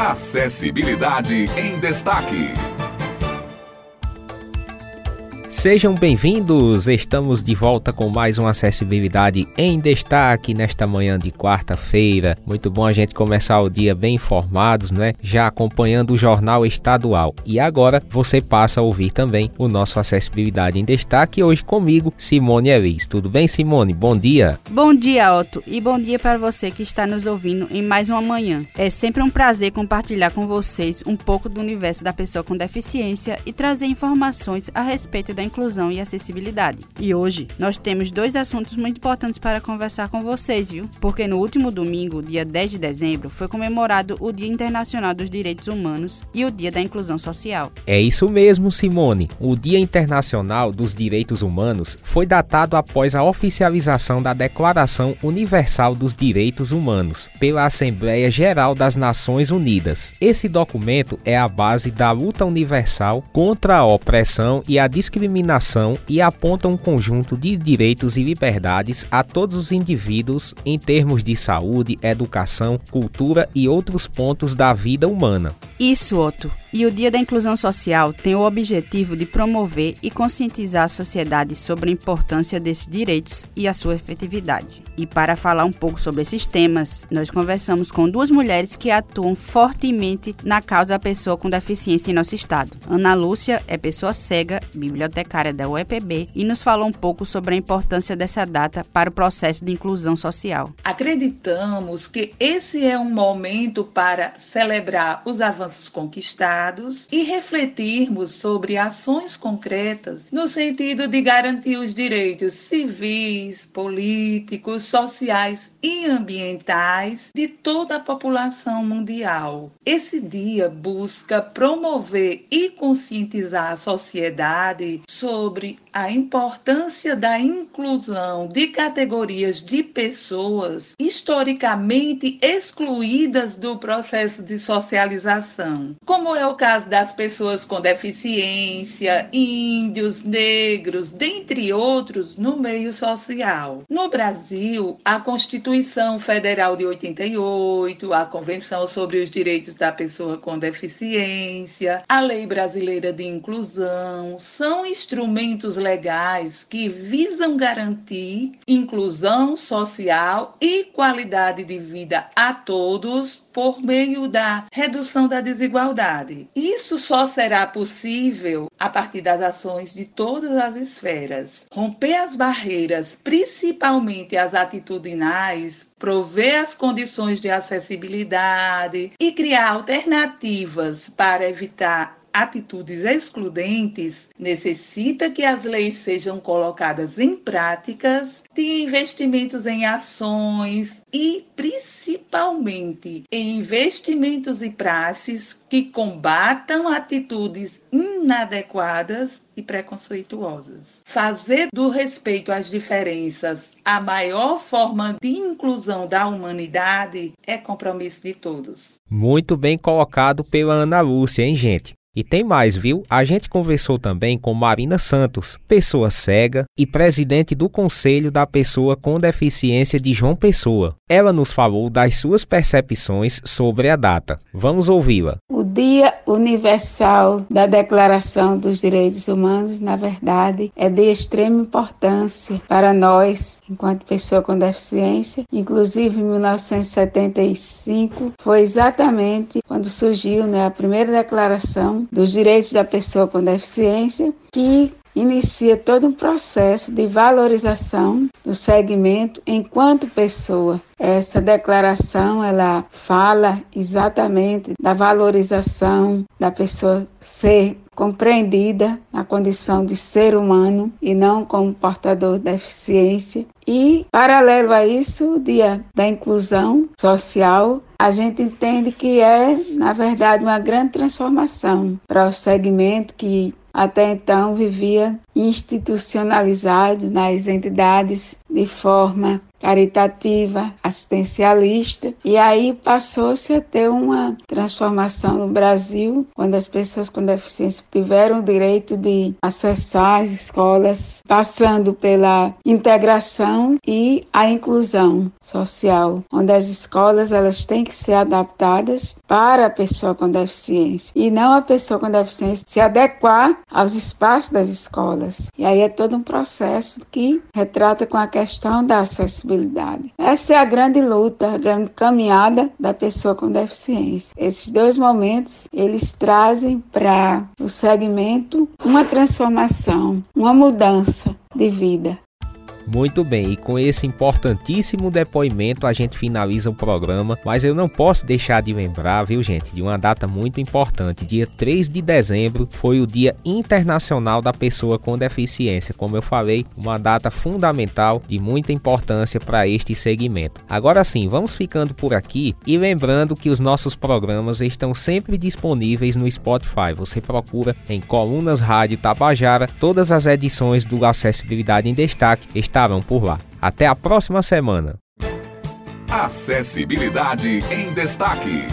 Acessibilidade em Destaque. Sejam bem-vindos! Estamos de volta com mais uma acessibilidade em destaque nesta manhã de quarta-feira. Muito bom a gente começar o dia bem informados, né? Já acompanhando o jornal estadual. E agora você passa a ouvir também o nosso acessibilidade em destaque hoje comigo, Simone Elis. Tudo bem, Simone? Bom dia. Bom dia, Otto, e bom dia para você que está nos ouvindo em mais uma manhã. É sempre um prazer compartilhar com vocês um pouco do universo da pessoa com deficiência e trazer informações a respeito da inclusão e acessibilidade. E hoje nós temos dois assuntos muito importantes para conversar com vocês, viu? Porque no último domingo, dia 10 de dezembro, foi comemorado o Dia Internacional dos Direitos Humanos e o Dia da Inclusão Social. É isso mesmo, Simone. O Dia Internacional dos Direitos Humanos foi datado após a oficialização da Declaração Universal dos Direitos Humanos pela Assembleia Geral das Nações Unidas. Esse documento é a base da luta universal contra a opressão e a discriminação e aponta um conjunto de direitos e liberdades a todos os indivíduos em termos de saúde, educação, cultura e outros pontos da vida humana. Isso, Otto. E o Dia da Inclusão Social tem o objetivo de promover e conscientizar a sociedade sobre a importância desses direitos e a sua efetividade. E para falar um pouco sobre esses temas, nós conversamos com duas mulheres que atuam fortemente na causa da pessoa com deficiência em nosso estado. Ana Lúcia é pessoa cega, bibliotecária da UEPB, e nos falou um pouco sobre a importância dessa data para o processo de inclusão social. Acreditamos que esse é um momento para celebrar os avanços conquistados e refletirmos sobre ações concretas no sentido de garantir os direitos civis, políticos, sociais e ambientais de toda a população mundial. Esse dia busca promover e conscientizar a sociedade sobre a importância da inclusão de categorias de pessoas historicamente excluídas do processo de socialização, como é o caso das pessoas com deficiência, índios, negros, dentre outros, no meio social. No Brasil, a Constituição Federal de 88, a Convenção sobre os Direitos da Pessoa com Deficiência, a Lei Brasileira de Inclusão são instrumentos legais que visam garantir inclusão social e qualidade de vida a todos por meio da redução da desigualdade. Isso só será possível a partir das ações de todas as esferas. Romper as barreiras, principalmente as atitudinais, prover as condições de acessibilidade e criar alternativas para evitar atitudes excludentes necessita que as leis sejam colocadas em práticas de investimentos em ações e principalmente em investimentos e praxes que combatam atitudes inadequadas e preconceituosas. Fazer do respeito às diferenças a maior forma de inclusão da humanidade é compromisso de todos. Muito bem colocado pela Ana Lúcia, hein, gente? E tem mais, viu? A gente conversou também com Marina Santos, pessoa cega e presidente do Conselho da Pessoa com Deficiência de João Pessoa. Ela nos falou das suas percepções sobre a data. Vamos ouvi-la. O Dia Universal da Declaração dos Direitos Humanos, na verdade, é de extrema importância para nós, enquanto pessoa com deficiência. Inclusive, em 1975 foi exatamente quando surgiu né, a primeira declaração dos Direitos da Pessoa com Deficiência, que inicia todo um processo de valorização do segmento enquanto pessoa. Essa declaração ela fala exatamente da valorização da pessoa ser compreendida na condição de ser humano e não como portador de deficiência. E, paralelo a isso, o Dia da Inclusão Social, a gente entende que é, na verdade, uma grande transformação para o segmento que até então vivia institucionalizado nas entidades de forma caritativa, assistencialista, e aí passou-se a ter uma transformação no Brasil, quando as pessoas com deficiência tiveram o direito de acessar as escolas, passando pela integração e a inclusão social, onde as escolas elas têm que ser adaptadas para a pessoa com deficiência e não a pessoa com deficiência se adequar aos espaços das escolas. E aí é todo um processo que retrata com a questão da acessibilidade. Essa é a grande luta, a grande caminhada da pessoa com deficiência. Esses dois momentos, eles trazem para o segmento uma transformação, uma mudança de vida. Muito bem, e com esse importantíssimo depoimento a gente finaliza o programa, mas eu não posso deixar de lembrar, viu gente, de uma data muito importante. Dia 3 de dezembro foi o Dia Internacional da Pessoa com Deficiência. Como eu falei, uma data fundamental de muita importância para este segmento. Agora sim, vamos ficando por aqui e lembrando que os nossos programas estão sempre disponíveis no Spotify. Você procura em Colunas Rádio Tabajara, todas as edições do Acessibilidade em Destaque estarão por lá. Até a próxima semana. Acessibilidade em Destaque.